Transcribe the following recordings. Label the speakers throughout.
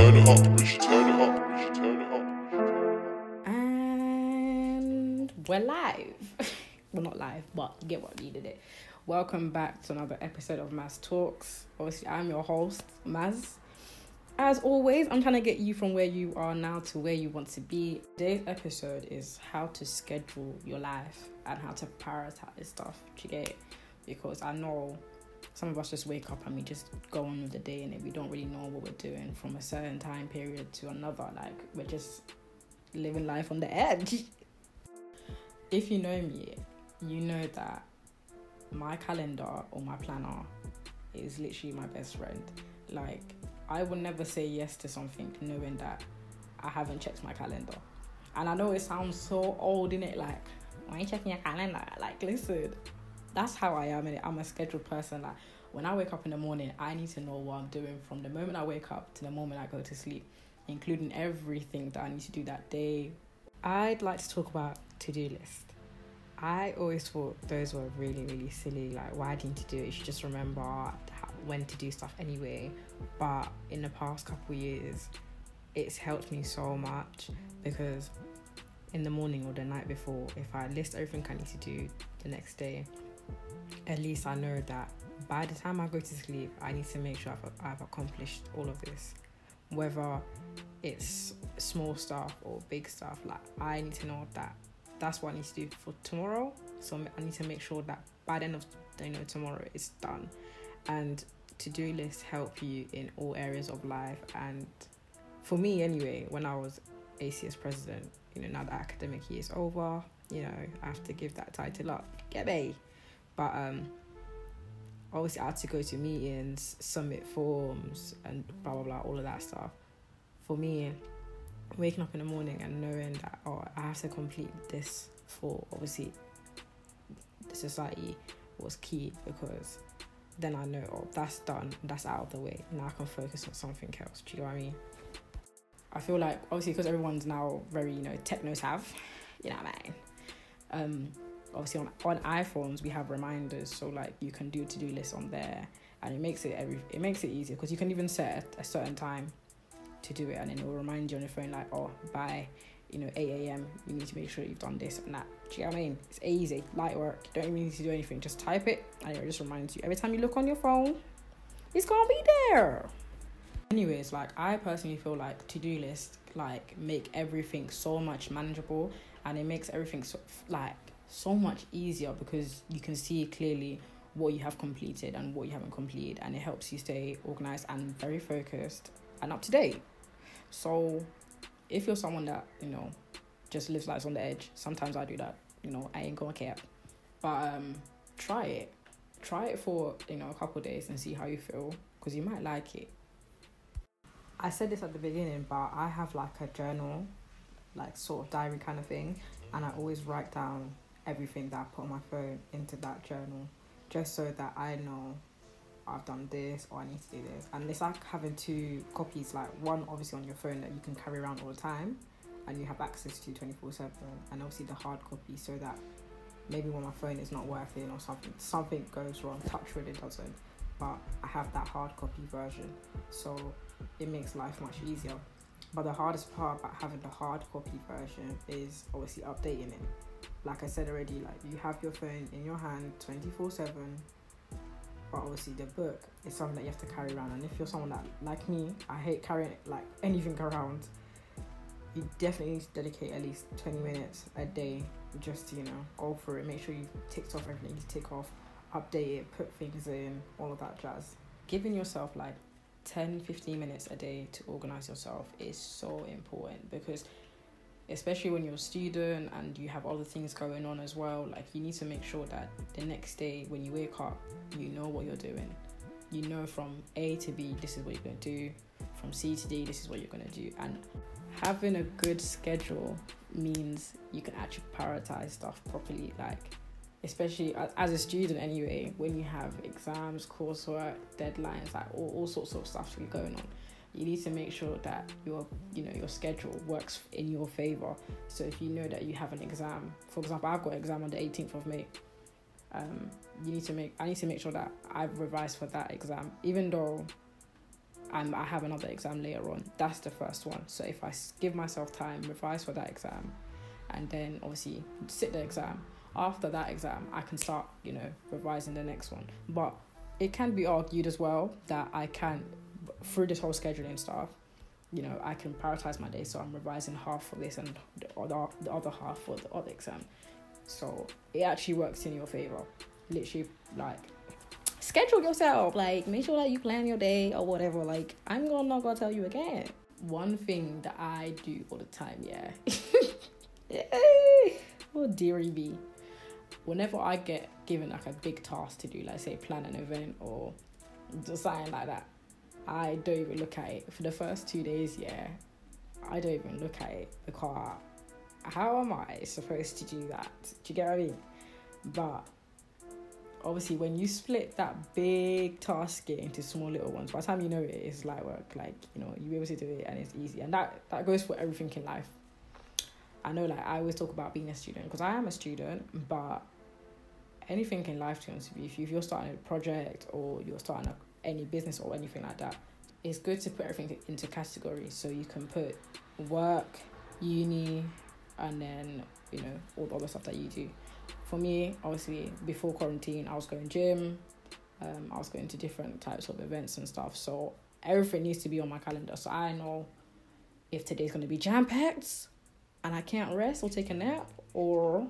Speaker 1: turn it up, we should turn it up, we should turn it up.
Speaker 2: And we're live. well, not live, but get what needed it. Welcome back to another episode of Maz Talks. Obviously, I'm your host, Maz. As always, I'm trying to get you from where you are now to where you want to be. Today's episode is how to schedule your life and how to prioritize stuff. You get it? Because I know some of us just wake up and we just go on with the day and we don't really know what we're doing from a certain time period to another. Like we're just living life on the edge. If you know me, you know that my calendar or my planner is literally my best friend. Like I would never say yes to something knowing that I haven't checked my calendar. And I know it sounds so old, in it? Like, why are you checking your calendar? Like, listen, that's how I am. And I'm a scheduled person. Like when I wake up in the morning, I need to know what I'm doing from the moment I wake up to the moment I go to sleep, including everything that I need to do that day. I'd like to talk about to do list. I always thought those were really, really silly. Like, why do you need to do it? You should just remember when to do stuff anyway. But in the past couple years, it's helped me so much because in the morning or the night before, if I list everything I need to do the next day, at least I know that by the time I go to sleep, I need to make sure I've, I've accomplished all of this. Whether it's small stuff or big stuff, like I need to know that that's what I need to do for tomorrow. So I need to make sure that by the end of you know tomorrow it's done. And to-do lists help you in all areas of life. And for me, anyway, when I was ACS president, you know, now the academic year is over, you know, I have to give that title up. Get me. But um, obviously I had to go to meetings, submit forms, and blah blah blah, all of that stuff. For me, waking up in the morning and knowing that oh, I have to complete this for obviously the society was key because then I know oh that's done, that's out of the way. Now I can focus on something else. Do you know what I mean? I feel like obviously because everyone's now very you know techno have, you know what I mean. Um, obviously on, on iPhones we have reminders so like you can do to-do lists on there and it makes it every it makes it easier because you can even set a, a, certain time to do it and then it will remind you on your phone like oh by you know 8 a.m you need to make sure you've done this and that. Do you know what I mean? It's easy light work you don't even need to do anything just type it and it just reminds you. Every time you look on your phone it's gonna be there. Anyways like I personally feel like to-do list like make everything so much manageable and it makes everything so like so much easier because you can see clearly what you have completed and what you haven't completed and it helps you stay organized and very focused and up to date. So if you're someone that you know just lives life on the edge sometimes i do that you know i ain't gonna care. But um try it. Try it for you know a couple days and see how you feel because you might like it. I said this at the beginning but i have like a journal like sort of diary kind of thing and i always write down everything that I put on my phone into that journal just so that I know I've done this or I need to do this. And it's like having two copies, like one obviously on your phone that you can carry around all the time and you have access to 24 7, and obviously the hard copy so that maybe when my phone is not working or something, something goes wrong, touch wood it doesn't, but I have that hard copy version, so it makes life much easier. But the hardest part about having the hard copy version is obviously updating it like I said already, like you have your phone in your hand 24 7. But obviously, the book is something that you have to carry around. And if you're someone that, like me, I hate carrying like anything around, you definitely need to dedicate at least 20 minutes a day just to, you know, go through it. Make sure you've ticked off everything you tick off, update it, put things in, all of that jazz. Giving yourself like 10 15 minutes a day to organize yourself is so important because especially when you're a student and you have other things going on as well like you need to make sure that the next day when you wake up you know what you're doing. You know from a to b this is what you're going to do. From c to d this is what you're going to do. And having a good schedule means you can actually prioritize stuff properly like especially as a student anyway when you have exams coursework deadlines like all, all sorts of stuff going on you need to make sure that your you know your schedule works in your favor so if you know that you have an exam for example i've got an exam on the 18th of may um, you need to make i need to make sure that i've revised for that exam even though I'm, I have another exam later on. That's the first one. So if i give myself time, revise for that exam, and then obviously sit the exam. After that exam, I can start, you know, revising the next one. But it can be argued as well that I can, through this whole scheduling stuff, you know, I can prioritize my day. So I'm revising half for this and the other, the other half for the other exam. So it actually works in your favor. Literally, like, schedule yourself. Like, make sure that you plan your day or whatever. Like, I'm gonna not gonna tell you again. One thing that I do all the time, yeah. oh dearie me. Whenever I get given like a big task to do, like say plan an event or just something like that, I don't even look at it for the first two days. Yeah, I don't even look at it because how am I supposed to do that? Do you get what I mean? But obviously, when you split that big task into small little ones, by the time you know it, it's light work. Like you know, you be able to do it and it's easy, and that that goes for everything in life. I know, like I always talk about being a student because I am a student, but anything in life, to be honest with you, if you're starting a project or you're starting a, any business or anything like that, it's good to put everything into categories so you can put work, uni, and then you know all the other stuff that you do. For me, obviously, before quarantine, I was going gym, um, I was going to different types of events and stuff. So everything needs to be on my calendar, so I know if today's going to be jam packed and I can't rest or take a nap, or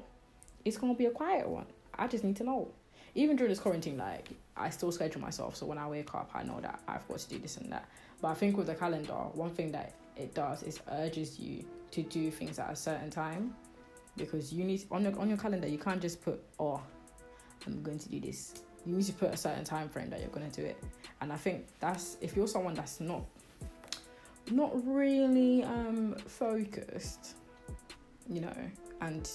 Speaker 2: it's going to be a quiet one. I just need to know. Even during this quarantine, like I still schedule myself, so when I wake up, I know that I've got to do this and that. But I think with the calendar, one thing that it does is urges you to do things at a certain time, because you need on your on your calendar you can't just put oh, I'm going to do this. You need to put a certain time frame that you're going to do it, and I think that's if you're someone that's not not really um focused, you know, and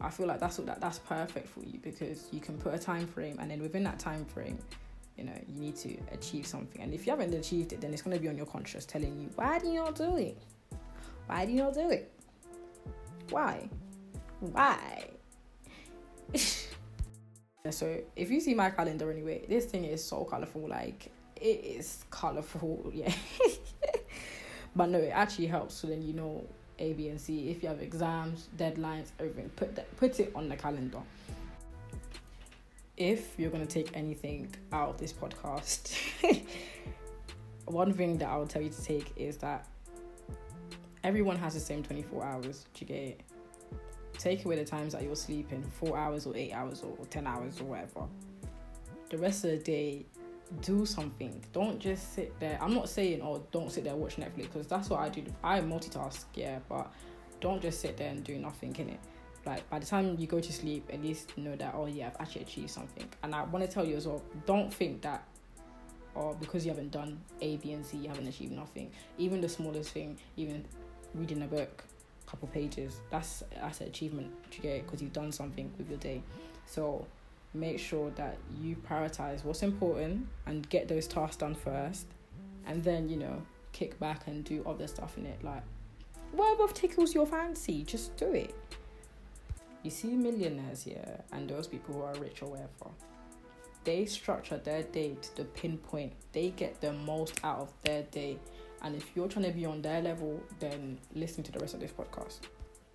Speaker 2: I feel like that's what that that's perfect for you because you can put a time frame and then within that time frame, you know, you need to achieve something. And if you haven't achieved it, then it's gonna be on your conscience telling you, why do you not do it? Why do you not do it? Why? Why? so if you see my calendar anyway, this thing is so colourful, like it is colourful, yeah. but no, it actually helps so then you know a, B, and C. If you have exams, deadlines, everything, put that put it on the calendar. If you're gonna take anything out of this podcast, one thing that I would tell you to take is that everyone has the same 24 hours. Do you get it? Take away the times that you're sleeping, four hours or eight hours or 10 hours or whatever. The rest of the day, do something. Don't just sit there. I'm not saying, oh, don't sit there watch Netflix because that's what I do. I multitask, yeah, but don't just sit there and do nothing in it. Like by the time you go to sleep, at least know that oh yeah, I've actually achieved something. And I want to tell you as well, don't think that or because you haven't done A, B, and C, you haven't achieved nothing. Even the smallest thing, even reading a book, a couple pages, that's that's an achievement to get because you've done something with your day. So make sure that you prioritize what's important and get those tasks done first and then you know kick back and do other stuff in it. Like whatever tickles your fancy just do it. You see millionaires here and those people who are rich or whatever they structure their day to the pinpoint. They get the most out of their day. And if you're trying to be on their level then listen to the rest of this podcast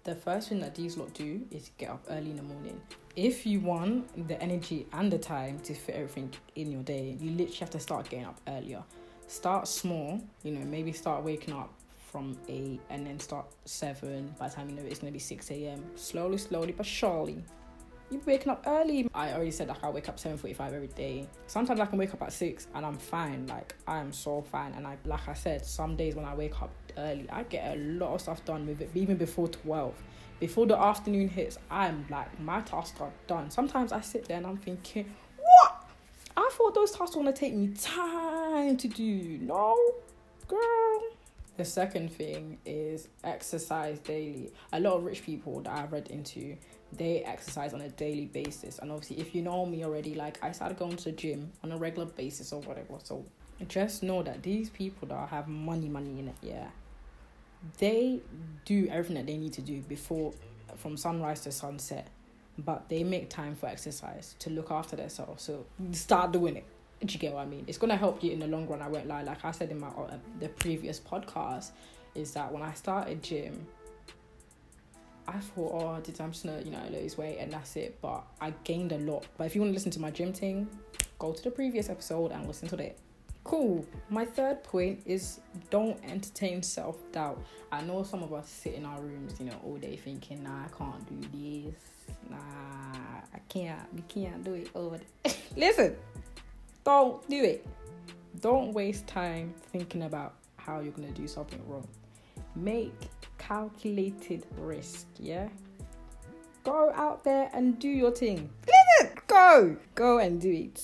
Speaker 2: the first thing that these lot do is get up early in the morning. If you want the energy and the time to fit everything in your day, you literally have to start getting up earlier. Start small, you know, maybe start waking up from 8 and then start 7. By the time you know it, it's to be 6 a.m. Slowly, slowly, but surely. You're waking up early. I already said like I wake up 7:45 every day. Sometimes I can wake up at 6 and I'm fine. Like I am so fine. And I like I said, some days when I wake up early, I get a lot of stuff done with it even before 12. Before the afternoon hits, I'm like my tasks are done. Sometimes I sit there and I'm thinking, what? I thought those tasks were gonna take me time to do. No, girl. The second thing is exercise daily. A lot of rich people that I've read into, they exercise on a daily basis. And obviously, if you know me already, like I started going to the gym on a regular basis or whatever. So just know that these people that have money, money in it, yeah, they do everything that they need to do before from sunrise to sunset. But they make time for exercise to look after themselves. So start doing it. Do you get what I mean? It's gonna help you in the long run. I won't lie. Like I said in my uh, the previous podcast, is that when I started gym, I thought, oh, did I'm just gonna you know lose weight and that's it. But I gained a lot. But if you want to listen to my gym thing, go to the previous episode and listen to it. Cool. My third point is don't entertain self doubt. I know some of us sit in our rooms, you know, all day thinking, nah, I can't do this. Nah, I can't. We can't do it. Listen, don't do it. Don't waste time thinking about how you're gonna do something wrong. Make calculated risk. Yeah. Go out there and do your thing. Listen, go, go and do it.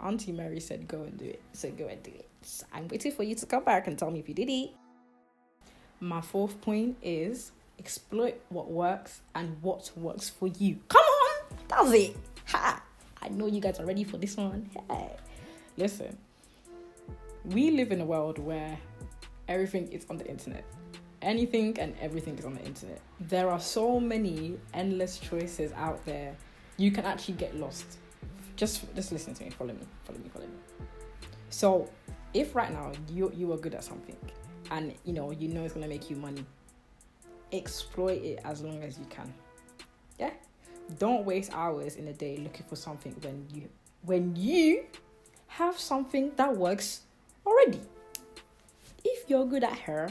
Speaker 2: Auntie Mary said, Go and do it. So go and do it. I'm waiting for you to come back and tell me if you did it. My fourth point is exploit what works and what works for you. Come on, that's it. Ha! I know you guys are ready for this one. Hey. Listen, we live in a world where everything is on the internet. Anything and everything is on the internet. There are so many endless choices out there. You can actually get lost. Just just listen to me. Follow me. Follow me. Follow me. So if right now you you are good at something and you know you know it's to make you money exploit it as long as you can. Yeah? Don't waste hours in a day looking for something when you when you have something that works already. If you're good at hair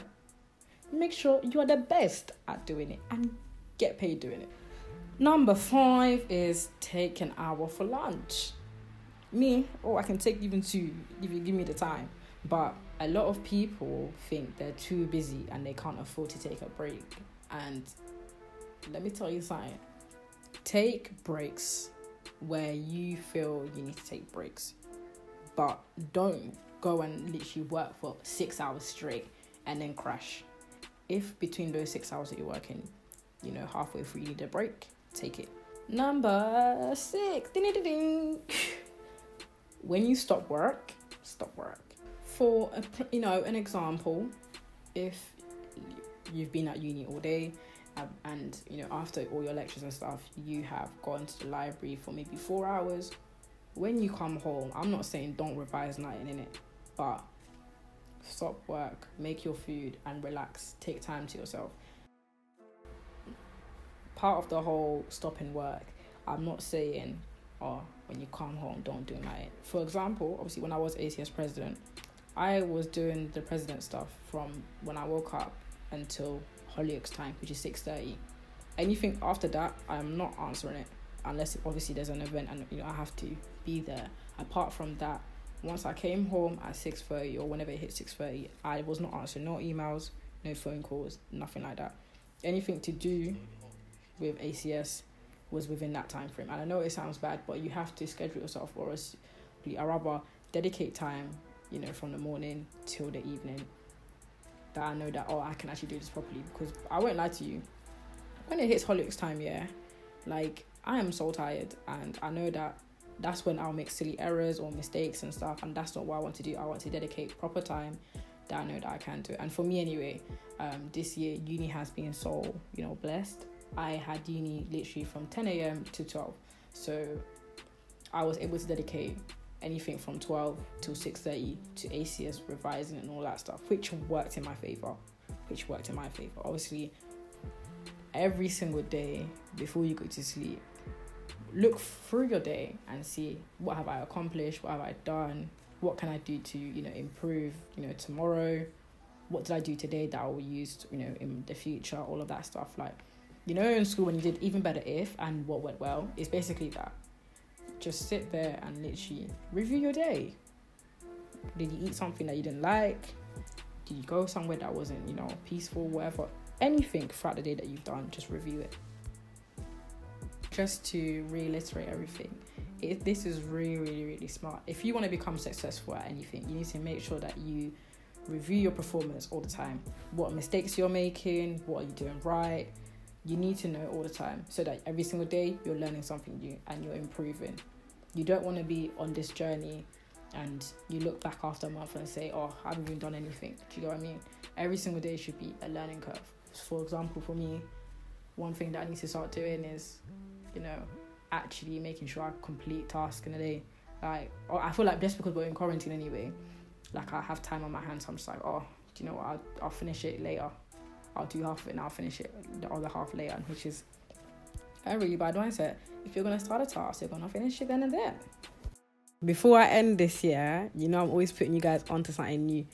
Speaker 2: make sure you are the best at doing it and get paid doing it Number five is take an hour for lunch. Me, oh, I can take even two if you give me the time. But a lot of people think they're too busy and they can't afford to take a break. And let me tell you something take breaks where you feel you need to take breaks. But don't go and literally work for six hours straight and then crash. If between those six hours that you're working, you know, halfway through you need a break, take it. Number six. When you stop work, stop work. For a, you know an example, if you've been at uni all day um, and you know after all your lectures and stuff, you have gone to the library for maybe four hours. When you come home, I'm not saying don't revise nothing in it, but stop work, make your food, and relax. Take time to yourself part of the whole stopping work, I'm not saying, oh, when you come home, don't do my. For example, obviously, when I was ACS president, I was doing the president stuff from when I woke up until Hollyoaks time, which is six thirty. Anything after that, I'm not answering it unless obviously there's an event and you know I have to be there. Apart from that, once I came home at six thirty or whenever it hit six thirty, I was not answering no emails, no phone calls, nothing like that. Anything to do with ACS was within that time frame. And I know it sounds bad, but you have to schedule yourself, or else I rather dedicate time, you know, from the morning till the evening. That I know that oh I can actually do this properly because I won't lie to you. When it hits Hollyoaks time, yeah, like I am so tired, and I know that that's when I'll make silly errors or mistakes and stuff, and that's not what I want to do. I want to dedicate proper time that I know that I can do. And for me anyway, um, this year uni has been so you know blessed I had uni literally from 10 a.m. to 12. So I was able to dedicate anything from 12 till 6.30 to ACS revising and all that stuff, which worked in my favor. Which worked in my favor. Obviously, every single day before you go to sleep, look through your day and see what have I accomplished, what have I done, what can I do to, you know, improve, you know, tomorrow, what did I do today that I will use, you know, in the future, all of that stuff. Like you know in school when you did even better if and what went well it's basically that. Just sit there and literally review your day. Did you eat something that you didn't like? Did you go somewhere that wasn't you know peaceful whatever? Anything throughout the day that you've done just review it just to reiterate everything it, this is really really really smart if you want to become successful at anything you need to make sure that you review your performance all the time what mistakes you're making what are you doing right you need to know all the time so that every single day you're learning something new and you're improving. You don't want to be on this journey and you look back after a month and say, Oh, I haven't even done anything. Do you know what I mean? Every single day should be a learning curve. For example, for me, one thing that I need to start doing is, you know, actually making sure I complete tasks in a day. Like, or I feel like just because we're in quarantine anyway, like I have time on my hands, so I'm just like, oh, do you know what? I'll, I'll finish it later. I'll do half of it and I'll finish it the other half later, which is a really bad mindset. If you're gonna start a task, you're gonna finish it then and there. Before I end this year, you know I'm always putting you guys onto something new.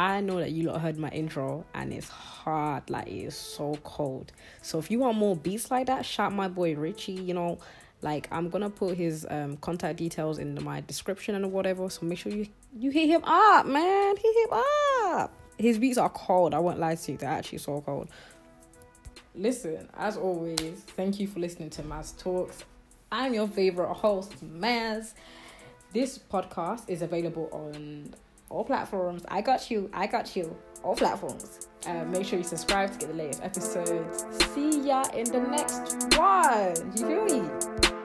Speaker 2: I know that you lot heard my intro and it's hard, like it is so cold. So if you want more beats like that, shout my boy Richy, you know, like I'm gonna put his um contact details in my description and whatever. So make sure you you hit him up, man. Hit him up. His beats are cold. I won't lie to you, they're actually so cold. Listen, as always, thank you for listening to Maz Talks. I'm your favorite host, Maz. This podcast is available on all platforms. I got you. I got you. All platforms. Uh, make sure you subscribe to get the latest episodes. See ya in the next one. You feel me?